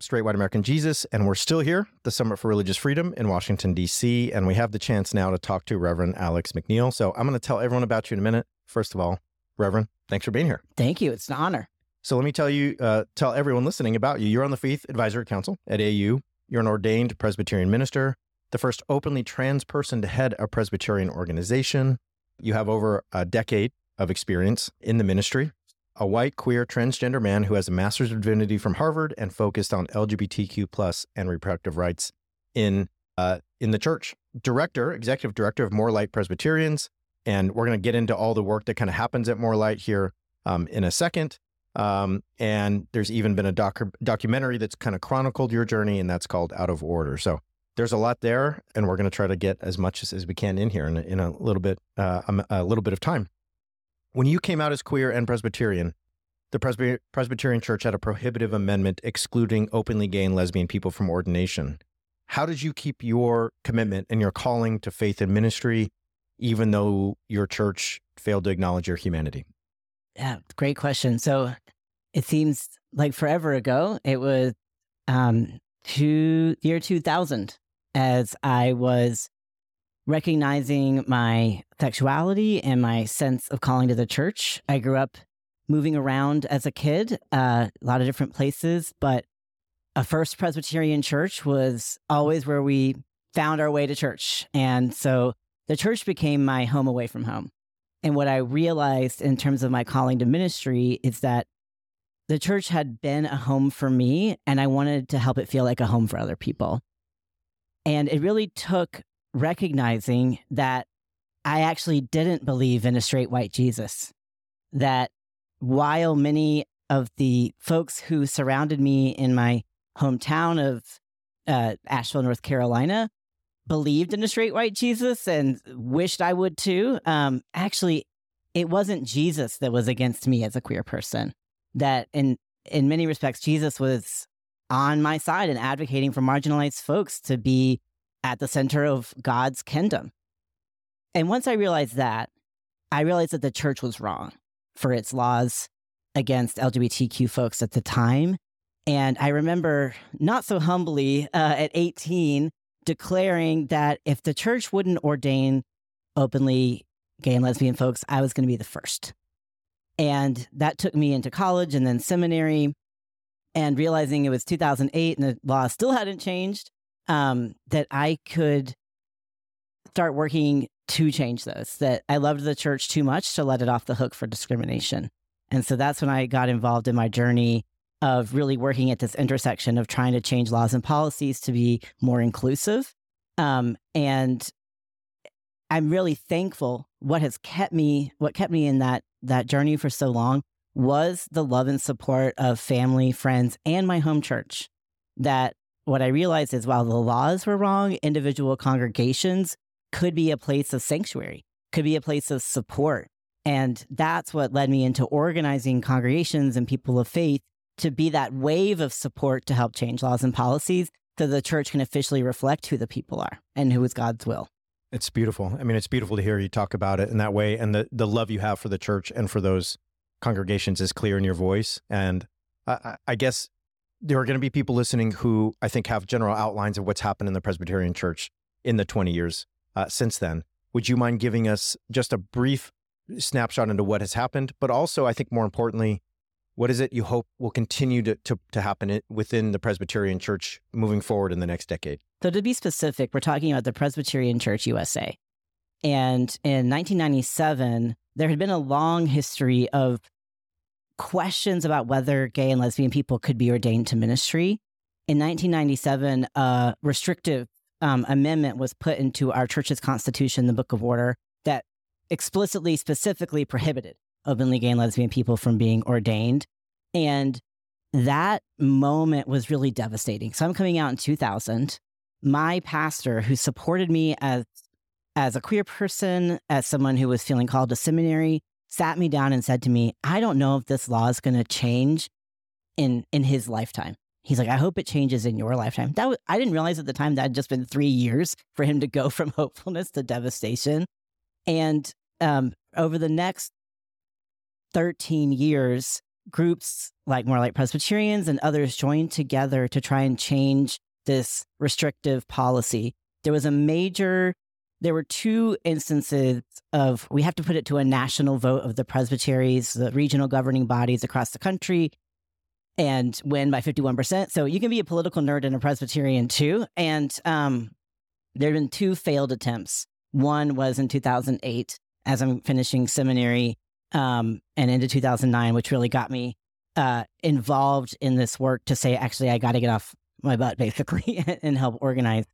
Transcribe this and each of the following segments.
Straight White American Jesus, and we're still here, the Summit for Religious Freedom in Washington, D.C., and we have the chance now to talk to Reverend Alex McNeill. So I'm going to tell everyone about you in a minute. First of all, Reverend, thanks for being here. Thank you. It's an honor. So let me tell you, uh, tell everyone listening about you. You're on the Faith Advisory Council at AU. You're an ordained Presbyterian minister, the first openly trans person to head a Presbyterian organization. You have over a decade of experience in the ministry a white, queer, transgender man who has a master's of divinity from Harvard and focused on LGBTQ plus and reproductive rights in uh, in the church. Director, executive director of More Light Presbyterians, and we're going to get into all the work that kind of happens at More Light here um, in a second. Um, and there's even been a doc- documentary that's kind of chronicled your journey, and that's called Out of Order. So there's a lot there, and we're going to try to get as much as, as we can in here in, in a little bit uh, a little bit of time. When you came out as queer and Presbyterian, the Presby- Presbyterian Church had a prohibitive amendment excluding openly gay and lesbian people from ordination. How did you keep your commitment and your calling to faith and ministry, even though your church failed to acknowledge your humanity? Yeah, great question. So it seems like forever ago. It was um, two, year 2000 as I was recognizing my sexuality and my sense of calling to the church. I grew up moving around as a kid, uh, a lot of different places, but a first Presbyterian church was always where we found our way to church. And so the church became my home away from home. And what I realized in terms of my calling to ministry is that the church had been a home for me, and I wanted to help it feel like a home for other people. And it really took recognizing that I actually didn't believe in a straight white Jesus. That while many of the folks who surrounded me in my hometown of uh, Asheville, North Carolina, believed in a straight white Jesus and wished I would too, um, actually, it wasn't Jesus that was against me as a queer person. That in in many respects, Jesus was on my side and advocating for marginalized folks to be at the center of God's kingdom. And once I realized that, I realized that the church was wrong for its laws against LGBTQ folks at the time. And I remember not so humbly uh, at 18 declaring that if the church wouldn't ordain openly gay and lesbian folks, I was going to be the first. And that took me into college and then seminary and realizing it was 2008 and the law still hadn't changed um, that I could start working to change those. That I loved the church too much to let it off the hook for discrimination. And so that's when I got involved in my journey of really working at this intersection of trying to change laws and policies to be more inclusive. Um, and I'm really thankful. What has kept me, what kept me in that that journey for so long, was the love and support of family, friends, and my home church. That what I realized is while the laws were wrong, individual congregations could be a place of sanctuary, could be a place of support. And that's what led me into organizing congregations and people of faith to be that wave of support to help change laws and policies so the church can officially reflect who the people are and who is God's will. It's beautiful. I mean, it's beautiful to hear you talk about it in that way. And the, the love you have for the church and for those congregations is clear in your voice. And I, I guess there are going to be people listening who I think have general outlines of what's happened in the Presbyterian Church in the 20 years uh, since then. Would you mind giving us just a brief snapshot into what has happened, but also, I think more importantly, what is it you hope will continue to, to, to happen within the Presbyterian Church moving forward in the next decade? So, to be specific, we're talking about the Presbyterian Church USA. And in 1997, there had been a long history of questions about whether gay and lesbian people could be ordained to ministry. In 1997, a restrictive um, amendment was put into our church's constitution, the Book of Order, that explicitly, specifically prohibited openly gay and lesbian people from being ordained. And that moment was really devastating. So I'm coming out in 2000. My pastor, who supported me as as a queer person, as someone who was feeling called to seminary, sat me down and said to me, I don't know if this law is going to change in in his lifetime. He's like, I hope it changes in your lifetime. That was, I didn't realize at the time that had just been three years for him to go from hopefulness to devastation. And um, over the next 13 years, groups like More Light Presbyterians and others joined together to try and change this restrictive policy. There was a major there were two instances of we have to put it to a national vote of the presbyteries, the regional governing bodies across the country, and win by 51%. So you can be a political nerd and a Presbyterian too. And um, there have been two failed attempts. One was in 2008 as I'm finishing seminary um, and into 2009, which really got me uh, involved in this work to say, actually, I got to get off my butt basically and help organize.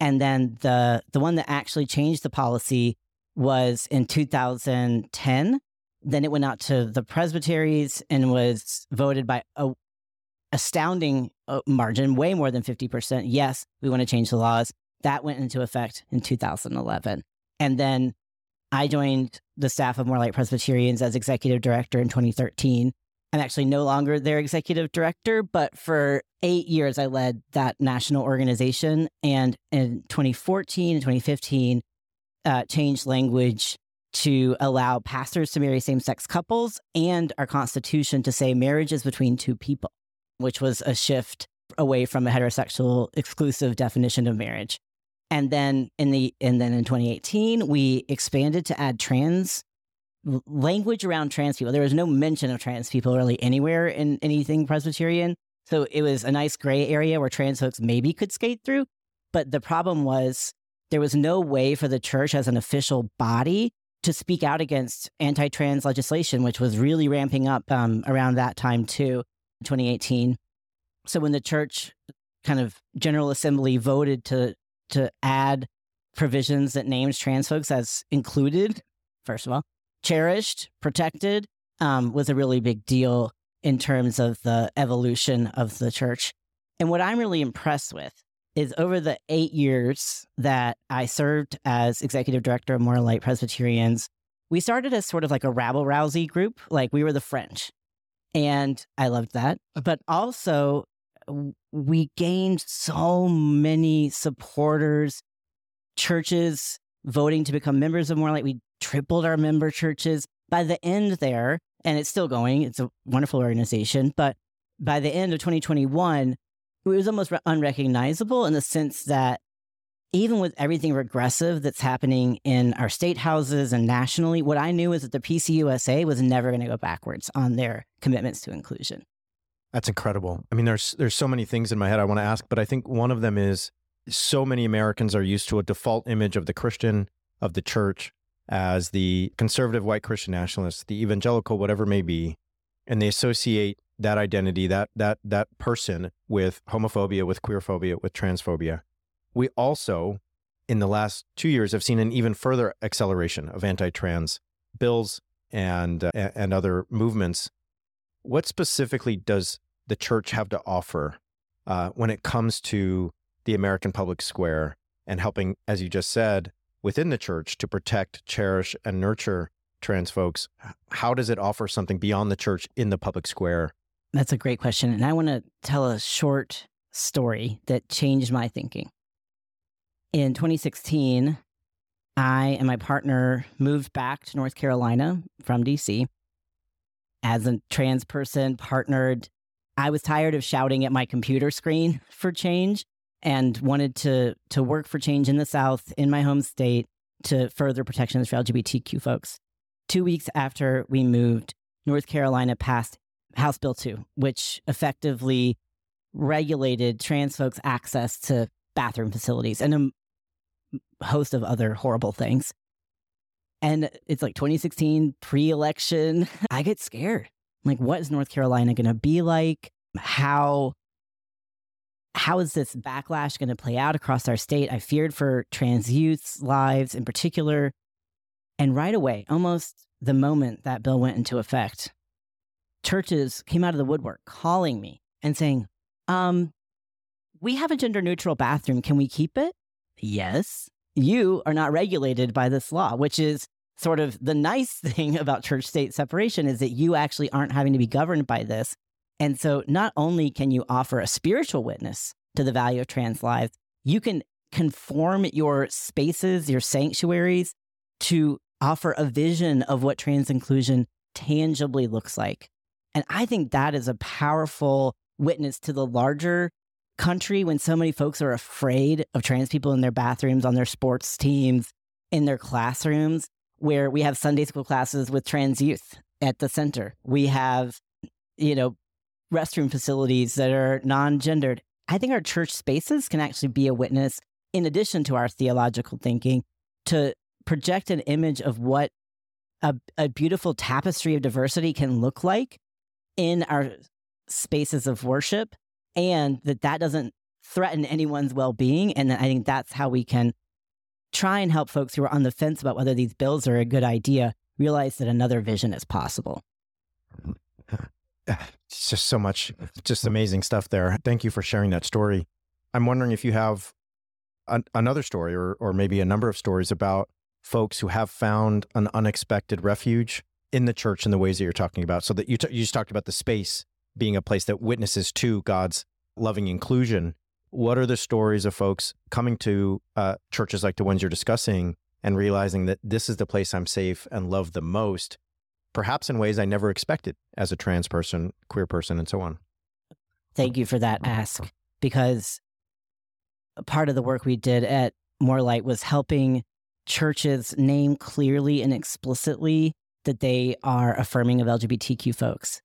And then the the one that actually changed the policy was in 2010. Then it went out to the presbyteries and was voted by a astounding uh, margin, way more than 50%. Yes, we want to change the laws. That went into effect in 2011. And then I joined the staff of More Light Presbyterians as executive director in 2013. I'm actually no longer their executive director, but for eight years, I led that national organization. And in 2014 and 2015, uh, changed language to allow pastors to marry same sex couples and our constitution to say marriage is between two people, which was a shift away from a heterosexual exclusive definition of marriage. And then in the and then in 2018, we expanded to add trans language around trans people. There was no mention of trans people really anywhere in anything Presbyterian. So it was a nice gray area where trans folks maybe could skate through. But the problem was there was no way for the church as an official body to speak out against anti trans legislation, which was really ramping up um, around that time too, 2018. So when the church kind of General Assembly voted to to add provisions that names trans folks as included, first of all, cherished, protected, um, was a really big deal in terms of the evolution of the church. And what I'm really impressed with is over the eight years that I served as executive director of More Light Presbyterians, we started as sort of like a rabble rousy group, like we were the French. And I loved that. But also, we gained so many supporters, churches voting to become members of More Light. We tripled our member churches. By the end there, and it's still going, it's a wonderful organization, but by the end of 2021, it was almost unrecognizable in the sense that even with everything regressive that's happening in our state houses and nationally, what I knew is that the PCUSA was never going to go backwards on their commitments to inclusion. That's incredible. I mean, there's there's so many things in my head I want to ask, but I think one of them is so many Americans are used to a default image of the Christian, of the church, as the conservative white Christian nationalist, the evangelical, whatever it may be, and they associate that identity, that that that person with homophobia, with queerphobia, with transphobia. We also, in the last two years, have seen an even further acceleration of anti-trans bills and uh, and other movements. What specifically does the church have to offer uh, when it comes to the American public square and helping, as you just said, within the church to protect, cherish, and nurture trans folks, how does it offer something beyond the church in the public square? That's a great question. And I want to tell a short story that changed my thinking. In 2016, I and my partner moved back to North Carolina from DC. As a trans person, partnered, I was tired of shouting at my computer screen for change and wanted to to work for change in the South in my home state to further protections for LGBTQ folks. Two weeks after we moved, North Carolina passed House Bill 2, which effectively regulated trans folks' access to bathroom facilities and a host of other horrible things. And it's like 2016 pre election. I get scared. Like, what is North Carolina going to be like? How how is this backlash going to play out across our state? I feared for trans youth's lives in particular. And right away, almost the moment that bill went into effect, churches came out of the woodwork calling me and saying, um, we have a gender neutral bathroom. Can we keep it? Yes. You are not regulated by this law, which is sort of the nice thing about church state separation is that you actually aren't having to be governed by this. And so not only can you offer a spiritual witness to the value of trans lives, you can conform your spaces, your sanctuaries to offer a vision of what trans inclusion tangibly looks like. And I think that is a powerful witness to the larger country when so many folks are afraid of trans people in their bathrooms, on their sports teams, in their classrooms, where we have Sunday school classes with trans youth at the center. We have, you know, restroom facilities that are non gendered. I think our church spaces can actually be a witness, in addition to our theological thinking, to project an image of what a, a beautiful tapestry of diversity can look like in our spaces of worship and that that doesn't threaten anyone's well-being and i think that's how we can try and help folks who are on the fence about whether these bills are a good idea realize that another vision is possible it's just so much just amazing stuff there. Thank you for sharing that story. I'm wondering if you have an, another story or, or maybe a number of stories about folks who have found an unexpected refuge in the church in the ways that you're talking about. So that you, t- you just talked about the space being a place that witnesses to God's loving inclusion. What are the stories of folks coming to uh, churches like the ones you're discussing and realizing that this is the place I'm safe and loved the most, perhaps in ways I never expected as a trans person, queer person, and so on? Thank you for that ask because part of the work we did at More Light was helping churches name clearly and explicitly that they are affirming of LGBTQ folks.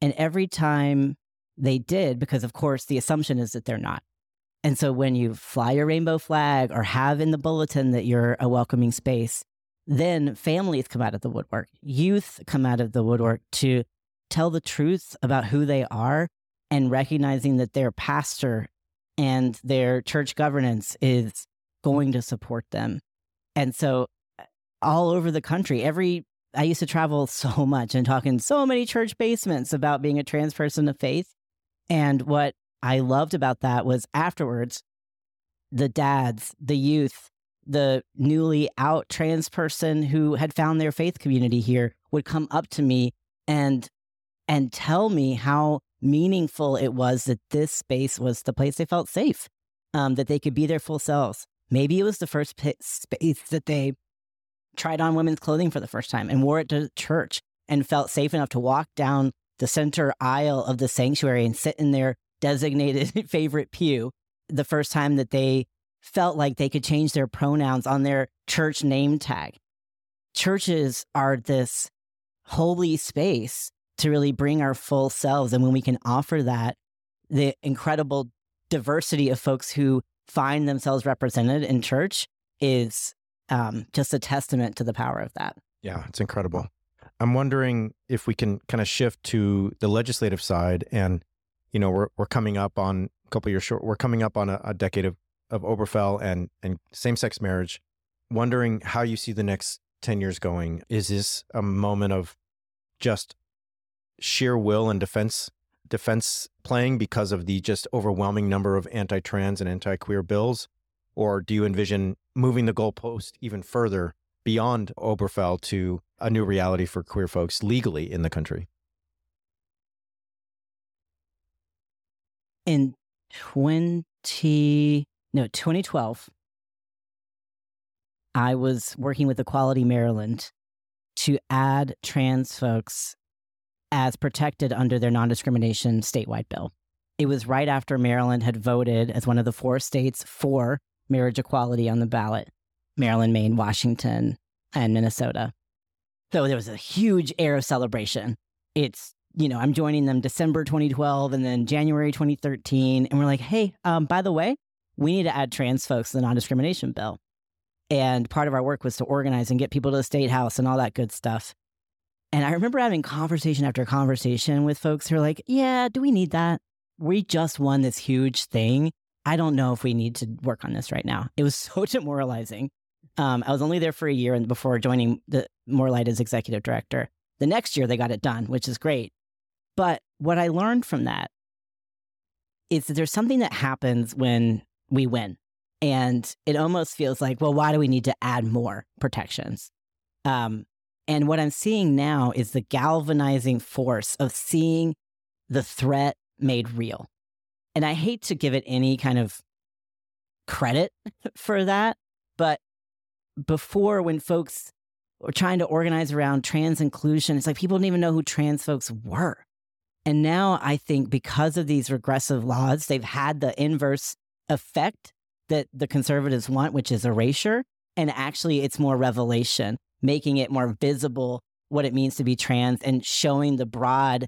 And every time they did, because of course the assumption is that they're not. And so when you fly your rainbow flag or have in the bulletin that you're a welcoming space, then families come out of the woodwork, youth come out of the woodwork to tell the truth about who they are and recognizing that their pastor and their church governance is going to support them. And so uh, all over the country, every I used to travel so much and talk in so many church basements about being a trans person of faith. And what I loved about that was afterwards, the dads, the youth, the newly out trans person who had found their faith community here would come up to me and and tell me how meaningful it was that this space was the place they felt safe, um, that they could be their full selves. Maybe it was the first space that they tried on women's clothing for the first time and wore it to church and felt safe enough to walk down the center aisle of the sanctuary and sit in their designated favorite pew the first time that they felt like they could change their pronouns on their church name tag. Churches are this holy space to really bring our full selves. And when we can offer that, the incredible diversity of folks who find themselves represented in church is um, just a testament to the power of that. Yeah, it's incredible. I'm wondering if we can kind of shift to the legislative side, and you know, we're we're coming up on a couple years short. We're coming up on a, a decade of of Obergefell and and same sex marriage. Wondering how you see the next ten years going. Is this a moment of just sheer will and defense defense playing because of the just overwhelming number of anti-trans and anti-queer bills, or do you envision moving the goalpost even further beyond Obergefell to a new reality for queer folks legally in the country? In 20 no 2012 I was working with Equality Maryland to add trans folks as protected under their non discrimination statewide bill. It was right after Maryland had voted as one of the four states for marriage equality on the ballot Maryland, Maine, Washington, and Minnesota. So there was a huge air of celebration. It's, you know, I'm joining them December 2012 and then January 2013. And we're like, hey, um, by the way, we need to add trans folks to the non discrimination bill. And part of our work was to organize and get people to the state house and all that good stuff. And I remember having conversation after conversation with folks who are like, yeah, do we need that? We just won this huge thing. I don't know if we need to work on this right now. It was so demoralizing. Um, I was only there for a year and before joining the More Light as executive director. The next year they got it done, which is great. But what I learned from that is that there's something that happens when we win. And it almost feels like, well, why do we need to add more protections? Um, and what I'm seeing now is the galvanizing force of seeing the threat made real. And I hate to give it any kind of credit for that, but before when folks were trying to organize around trans inclusion, it's like people didn't even know who trans folks were. And now I think because of these regressive laws, they've had the inverse effect that the conservatives want, which is erasure. And actually, it's more revelation, making it more visible what it means to be trans and showing the broad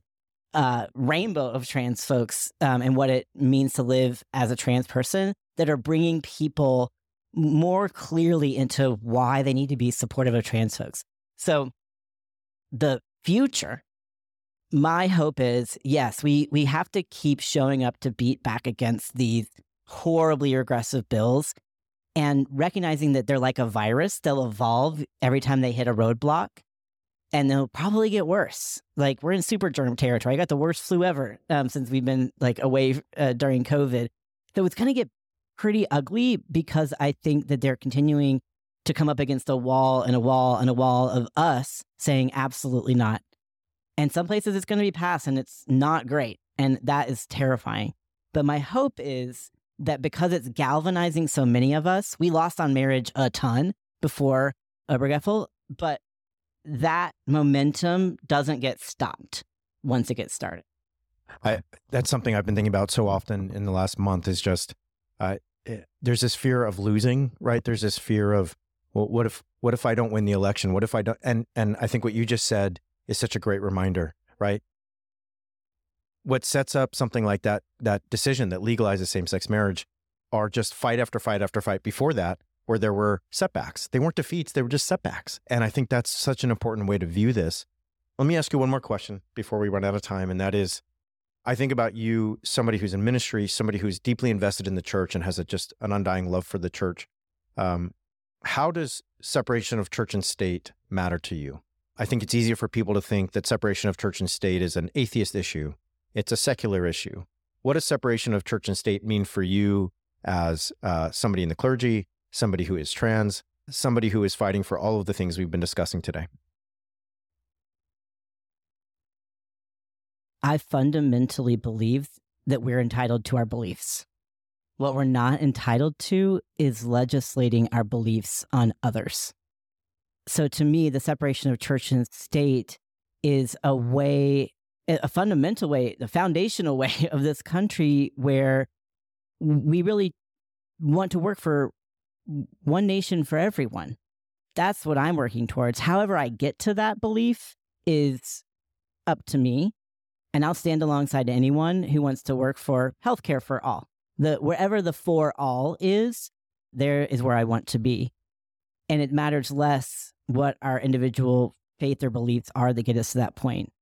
uh, rainbow of trans folks um, and what it means to live as a trans person that are bringing people more clearly into why they need to be supportive of trans folks. So, the future, my hope is yes, we, we have to keep showing up to beat back against these horribly regressive bills and recognizing that they're like a virus, they'll evolve every time they hit a roadblock and they'll probably get worse. Like we're in super germ territory. I got the worst flu ever um, since we've been like away uh, during COVID. So it's going to get pretty ugly because I think that they're continuing to come up against a wall and a wall and a wall of us saying absolutely not. And some places it's going to be passed and it's not great. And that is terrifying. But my hope is that because it's galvanizing so many of us, we lost on marriage a ton before Obergefell, but that momentum doesn't get stopped once it gets started. I, that's something I've been thinking about so often in the last month is just uh, it, eh, there's this fear of losing, right? There's this fear of well, what if what if I don't win the election? What if I don't? And and I think what you just said is such a great reminder, right? What sets up something like that that decision that legalizes same-sex marriage are just fight after fight after fight before that where there were setbacks. They weren't defeats they were just setbacks. And i think that's such an important way to view this. Let me ask you one more question before we run out of time and that is i think about you somebody who's in ministry somebody who's deeply invested in the church and has a, just an undying love for the church. Um, how does separation of church and state matter to you? I think it's easier for people to think that separation of church and state is an atheist issue it's a secular issue. What does separation of church and state mean for you as uh, somebody in the clergy, somebody who is trans, somebody who is fighting for all of the things we've been discussing today? I fundamentally believe that we're entitled to our beliefs. What we're not entitled to is legislating our beliefs on others. So to me, the separation of church and state is a way a fundamental way, the foundational way of this country where we really want to work for one nation for everyone. That's what I'm working towards. However, I get to that belief is up to me. And I'll stand alongside anyone who wants to work for healthcare for all. The wherever the for all is, there is where I want to be. And it matters less what our individual faith or beliefs are that get us to that point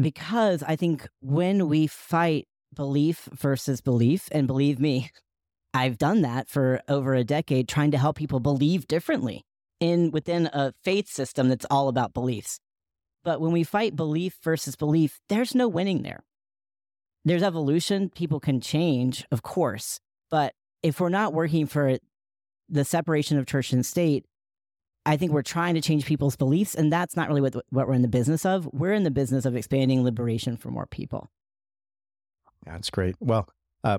because I think when we fight belief versus belief, and believe me, I've done that for over a decade, trying to help people believe differently in within a faith system that's all about beliefs. But when we fight belief versus belief, there's no winning there. There's evolution. People can change, of course. But if we're not working for the separation of church and state, I think we're trying to change people's beliefs, and that's not really what, what we're in the business of. We're in the business of expanding liberation for more people. That's great. Well, uh,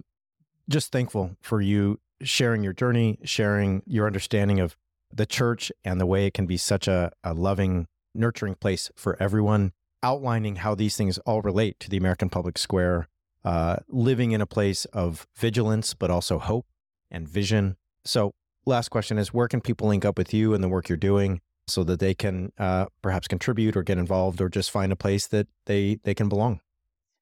just thankful for you sharing your journey, sharing your understanding of the church and the way it can be such a, a loving, nurturing place for everyone, outlining how these things all relate to the American public square, uh, living in a place of vigilance, but also hope and vision. So last question is where can people link up with you and the work you're doing so that they can uh, perhaps contribute or get involved or just find a place that they they can belong?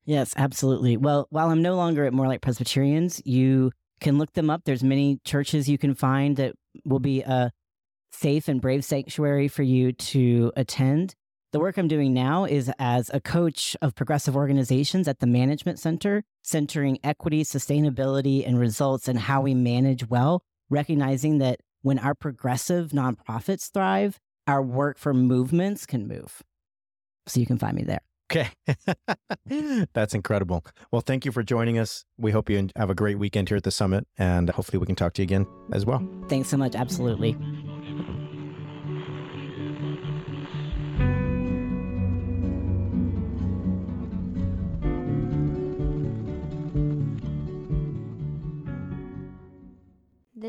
Yes absolutely. Well while i'm no longer at More Light Presbyterians you can look them up. There's many churches you can find that will be a safe and brave sanctuary for you to attend. The work I'm doing now is as a coach of progressive organizations at the Management Center, centering equity, sustainability, and results and how we manage well, recognizing that when our progressive nonprofits thrive, our work for movements can move. So you can find me there. Okay. That's incredible. Well, thank you for joining us. We hope you have a great weekend here at the summit, and hopefully we can talk to you again as well. Thanks so much. Absolutely.